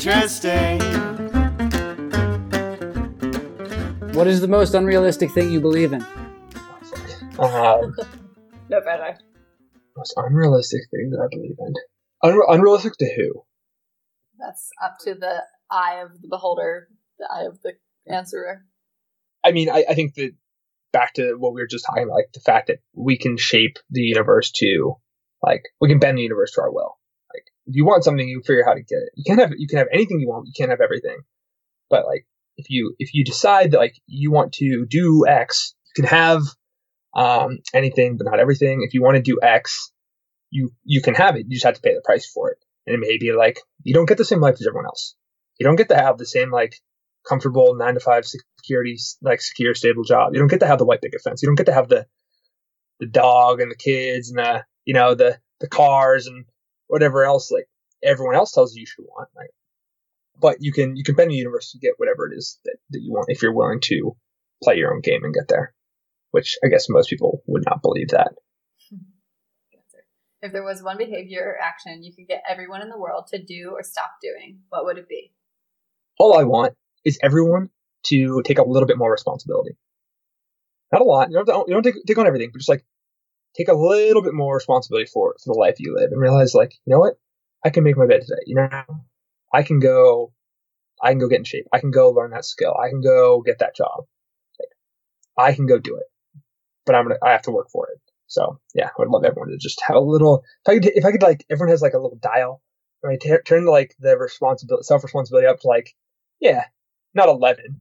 Interesting. What is the most unrealistic thing you believe in? Um, No better. most unrealistic thing that I believe in. Unre- unrealistic to who? That's up to the eye of the beholder, the eye of the answerer. I mean, I, I think that back to what we were just talking about, like the fact that we can shape the universe to, like, we can bend the universe to our will. If you want something, you figure out how to get it. You can't have you can have anything you want. You can't have everything. But like, if you if you decide that like you want to do X, you can have um, anything, but not everything. If you want to do X, you you can have it. You just have to pay the price for it. And it may be like you don't get the same life as everyone else. You don't get to have the same like comfortable nine to five security like secure stable job. You don't get to have the white picket fence. You don't get to have the the dog and the kids and the you know the the cars and whatever else like everyone else tells you you should want. Right? But you can you can bend the universe to get whatever it is that, that you want if you're willing to play your own game and get there. Which I guess most people would not believe that. If there was one behavior or action you could get everyone in the world to do or stop doing, what would it be? all I want is everyone to take a little bit more responsibility. Not a lot. You don't, have to, you don't take, take on everything, but just like take a little bit more responsibility for for the life you live and realize like, you know what? I can make my bed today. You know, I can go, I can go get in shape. I can go learn that skill. I can go get that job. Like, I can go do it, but I'm gonna, I have to work for it. So yeah, I would love everyone to just have a little, if I could, if I could like, everyone has like a little dial. Right, t- turn like the responsibility, self responsibility up to like yeah, not 11.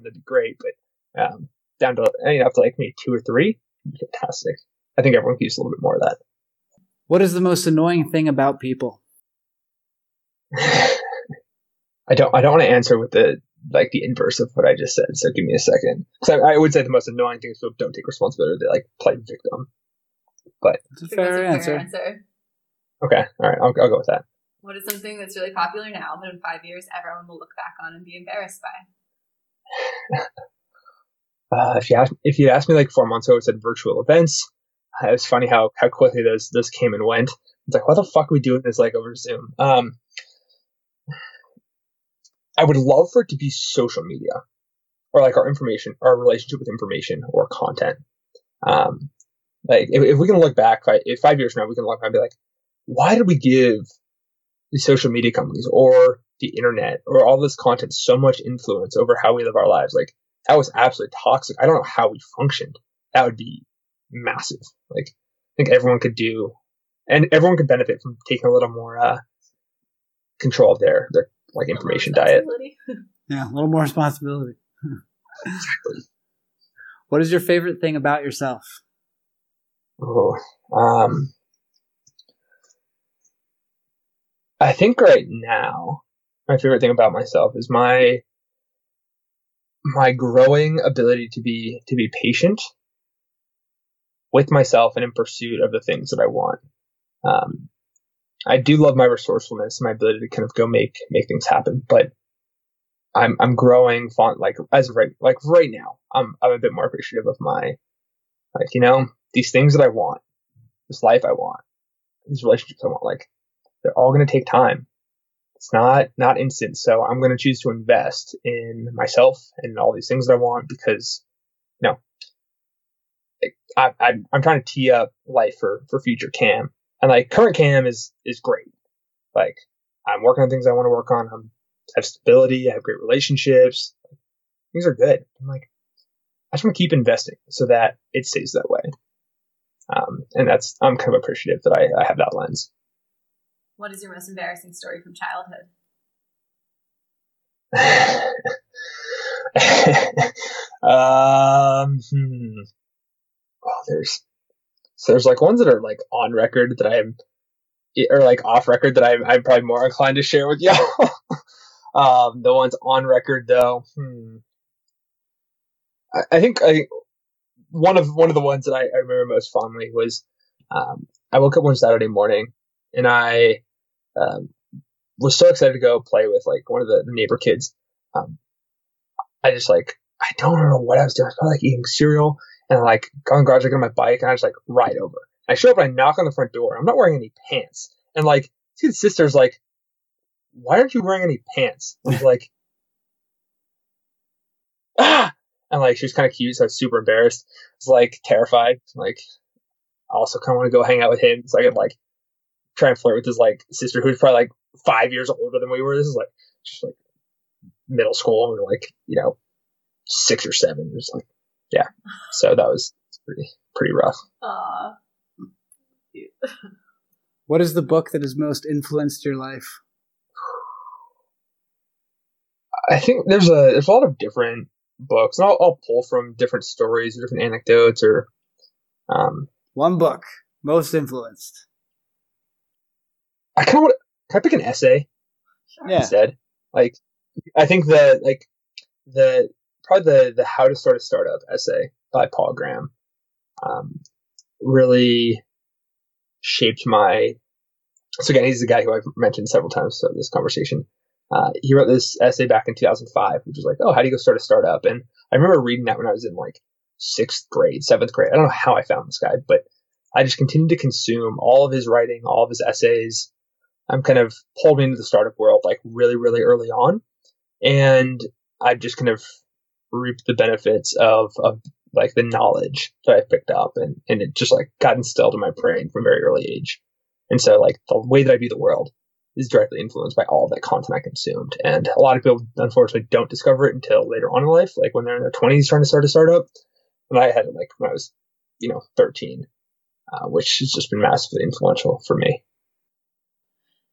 That'd be great, but um, down to, you know, up to like maybe two or three. Fantastic. I think everyone could use a little bit more of that. What is the most annoying thing about people? I don't, I don't want to answer with the, like the inverse of what I just said. So give me a second. So I, I would say the most annoying thing is people don't take responsibility. They like play victim. But It's a fair answer. okay. All right. I'll, I'll go with that. What is something that's really popular now that in five years everyone will look back on and be embarrassed by? Uh, if you asked, if you asked me like four months ago, it said virtual events. It was funny how, how quickly those, those came and went. It's like, why the fuck are we doing this like over Zoom? Um, I would love for it to be social media or like our information, our relationship with information or content. Um, like if, if we can look back, if five years from now, we can look back and be like, why did we give the social media companies or the internet or all this content so much influence over how we live our lives? Like that was absolutely toxic. I don't know how we functioned. That would be massive. Like I think everyone could do, and everyone could benefit from taking a little more uh, control of their their like information diet. Yeah, a little more responsibility. What is your favorite thing about yourself? Oh, um, I think right now my favorite thing about myself is my my growing ability to be to be patient with myself and in pursuit of the things that I want. Um, I do love my resourcefulness my ability to kind of go make make things happen, but I'm I'm growing font like as of right like right now. I'm I'm a bit more appreciative of my like you know these things that I want, this life I want, these relationships I want. Like they're all going to take time. It's not not instant. So I'm going to choose to invest in myself and all these things that I want because you know I, I I'm trying to tee up life for for future Cam and like current Cam is is great. Like I'm working on things I want to work on. I'm I have stability. I have great relationships. Things are good. I'm like, I just want to keep investing so that it stays that way. Um, and that's, I'm kind of appreciative that I, I have that lens. What is your most embarrassing story from childhood? um, hmm. Oh, there's, so there's like ones that are like on record that I'm or like off record that I'm, I'm probably more inclined to share with y'all. um, the ones on record though, hmm. I, I think I one of one of the ones that I, I remember most fondly was um, I woke up one Saturday morning and I um, was so excited to go play with like one of the, the neighbor kids. Um, I just like I don't remember what I was doing. I was probably like eating cereal and like going garage like on my bike and I just like ride over. I show up and I knock on the front door. I'm not wearing any pants. And like the sister's like, why aren't you wearing any pants? And he's like Ah and like she was kind of cute, so I was super embarrassed. I was like terrified. Like I also kind of want to go hang out with him so I could like try and flirt with his like sister who's probably like five years older than we were. This is like just like middle school and we were like you know six or seven. It was like yeah. So that was pretty pretty rough. Aw. What is the book that has most influenced your life? I think there's a there's a lot of different books, and I'll, I'll pull from different stories or different anecdotes or um. One book most influenced. I kind of want. Can I pick an essay? Sure. Yeah. instead. Like, I think the like the probably the the how to start a startup essay by Paul Graham um, really shaped my. So again, he's the guy who I've mentioned several times throughout this conversation. Uh, he wrote this essay back in 2005, which was like, "Oh, how do you go start a startup?" And I remember reading that when I was in like sixth grade, seventh grade. I don't know how I found this guy, but I just continued to consume all of his writing, all of his essays. I'm kind of pulled into the startup world like really, really early on, and I've just kind of reaped the benefits of of like the knowledge that I picked up, and and it just like got instilled in my brain from a very early age. And so like the way that I view the world is directly influenced by all that content I consumed. And a lot of people unfortunately don't discover it until later on in life, like when they're in their twenties trying to start a startup. And I had it like when I was, you know, thirteen, uh, which has just been massively influential for me.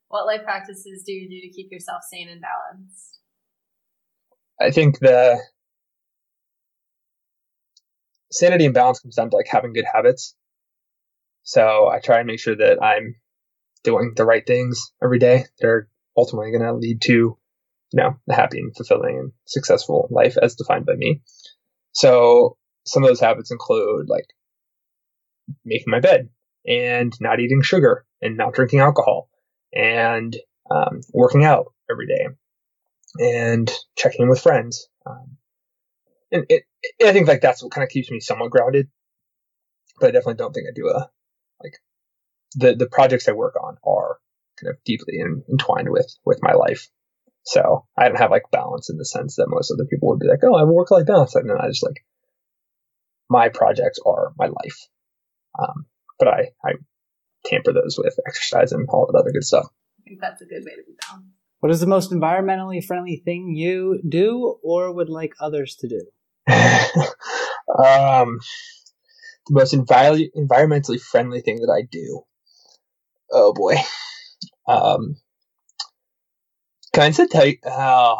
What life practices do you do to keep yourself sane and balanced? I think the sanity and balance comes down to like having good habits. So I try and make sure that I'm doing the right things every day that are ultimately going to lead to, you know, a happy and fulfilling and successful life as defined by me. So some of those habits include like making my bed and not eating sugar and not drinking alcohol and um, working out every day and checking in with friends. Um, and it, I think like that's what kind of keeps me somewhat grounded. But I definitely don't think I do a like the the projects I work on are kind of deeply in, entwined with with my life. So I don't have like balance in the sense that most other people would be like, oh, I have a work life balance. And then I just like my projects are my life. Um, but I I tamper those with exercise and all that other good stuff. I think that's a good way to be balanced. What is the most environmentally friendly thing you do or would like others to do? um, the most envi- environmentally friendly thing that I do. Oh boy. Um, can I just tell you? Oh,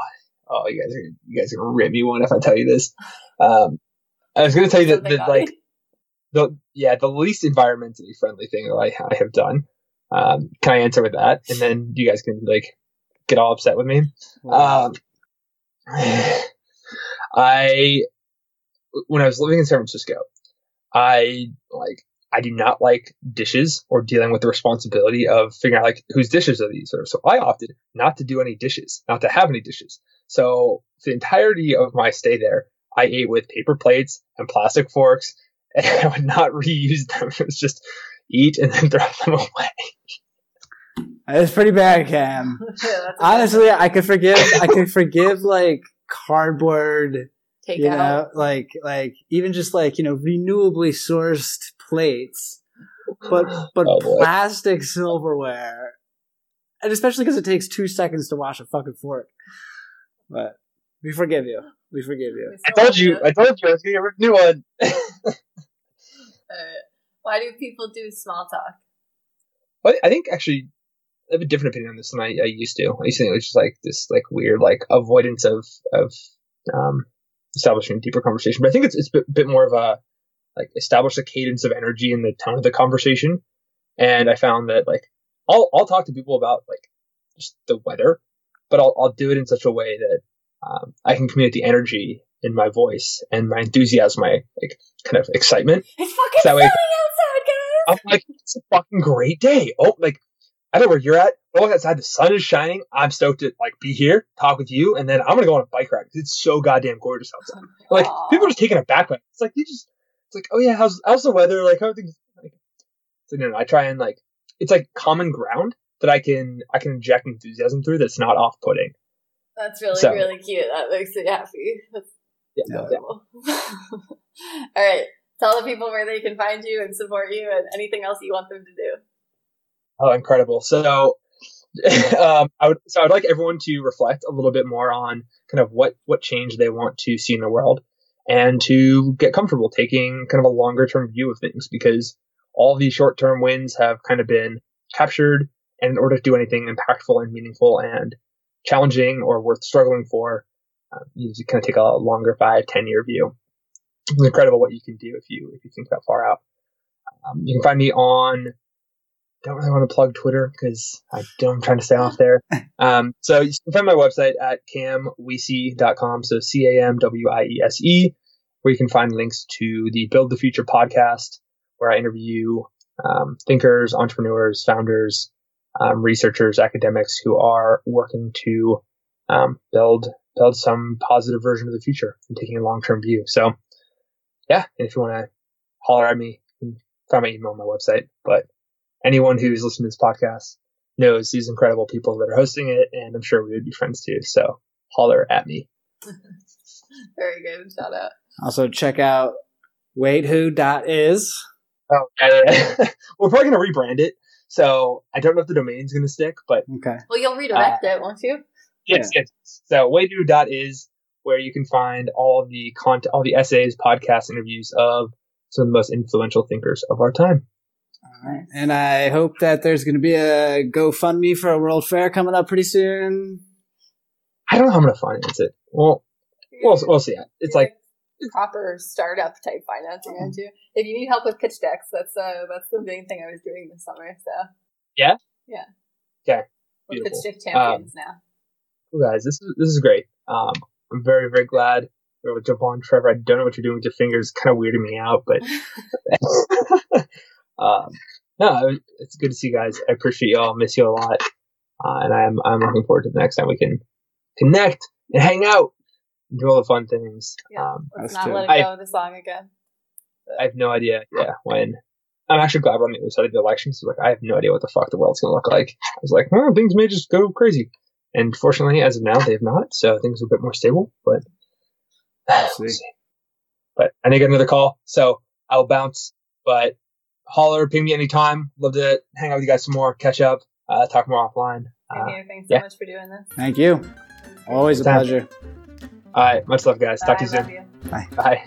oh, you guys are you guys are gonna rip me one if I tell you this. Um, I was gonna tell you that, that like the yeah the least environmentally friendly thing that I, I have done. Um, can I answer with that, and then you guys can like get all upset with me? Um, I when I was living in San Francisco, I like I do not like dishes or dealing with the responsibility of figuring out like whose dishes are these. So I opted not to do any dishes, not to have any dishes. So the entirety of my stay there, I ate with paper plates and plastic forks, and I would not reuse them. It was just eat and then throw them away. It's pretty bad, Cam. Yeah, that's a good Honestly, one. I could forgive. I could forgive like cardboard. Take you out. know, like like even just like you know renewably sourced plates, but but Oh, plastic silverware, and especially because it takes two seconds to wash a fucking fork. But we forgive you. We forgive you. I told you, I told you I was gonna get a new one. Uh, why do people do small talk? But I think actually I have a different opinion on this than I, I used to. I used to think it was just like this like weird like avoidance of of um, establishing a deeper conversation. But I think it's it's a bit, bit more of a like establish a cadence of energy in the tone of the conversation. And I found that like I'll I'll talk to people about like just the weather, but I'll I'll do it in such a way that um, I can communicate the energy in my voice and my enthusiasm, my like kind of excitement. It's fucking That way- sunny outside, guys. I'm like, it's a fucking great day. Oh, like I don't know where you're at. But look outside, the sun is shining. I'm stoked to like be here, talk with you, and then I'm gonna go on a bike ride because it's so goddamn gorgeous outside. Like Aw. people are just taking it back, but it's like you just it's like, oh yeah, how's how's the weather? Like how are things like so no, no, I try and like it's like common ground that I can I can inject enthusiasm through that's not off putting. That's really, So- really cute. That makes me happy. That's Yeah, yeah. All right. Tell the people where they can find you and support you and anything else you want them to do. Oh, incredible. So, um, I would, so I'd like everyone to reflect a little bit more on kind of what, what change they want to see in the world and to get comfortable taking kind of a longer term view of things because all these short term wins have kind of been captured. And in order to do anything impactful and meaningful and challenging or worth struggling for, uh, you need to kind of take a longer five, 10 year view. It's incredible what you can do if you, if you think that far out. Um, you can find me on don't really want to plug Twitter because I don't, I'm trying to stay off there. Um, so you can find my website at camwiese.com. So C A M W I E S E, where you can find links to the Build the Future podcast, where I interview um, thinkers, entrepreneurs, founders, um, researchers, academics who are working to um, build build some positive version of the future and taking a long term view. So, yeah, if you want to holler at me, you can find my email on my website. But anyone who's listening to this podcast knows these incredible people that are hosting it, and I'm sure we would be friends too. So holler at me. Very good. Shout out. Also, check out waitwho.is. Oh, yeah, yeah, yeah. we're probably gonna rebrand it. So I don't know if the domain's gonna stick, but Okay. Well, you'll redirect uh, it, won't you? yes, yes. So waydo.is where you can find all the content, all the essays, podcast interviews of some of the most influential thinkers of our time. All right. And I hope that there's going to be a GoFundMe for a World Fair coming up pretty soon. I don't know how I'm gonna finance it. Well, we'll, we'll see. It's like proper startup type financing, aren't you? If you need help with pitch decks, that's uh that's the main thing I was doing this summer. So Yeah? yeah, Okay. We're pitch deck champions now. Cool, guys. This is this is great. Um, I'm very very glad we were able to jump on. Trevor, I don't know what you're doing with your fingers. Kind of weirding me out, but um, no, it's good to see you guys. I appreciate y'all. Miss you a lot, uh, and I'm I'm looking forward to the next time we can connect and hang out and do all the fun things. Yeah. Um, Let's not too. let it I- go this long again. I have no idea. Yeah, when. I'm actually glad we're on the other side of the election. So like, I have no idea what the fuck the world's gonna look like. I was like, oh, things may just go crazy. And fortunately, as of now, they have not. So things are a bit more stable. But see. But I need to get another call, so I'll bounce. But holler, ping me anytime. Love to hang out with you guys some more, catch up, uh, talk more offline. Uh, Thank you. Thanks so yeah. much for doing this. Thank you. Always a pleasure. all right, much love, guys. Talk to you soon. love you. Bye.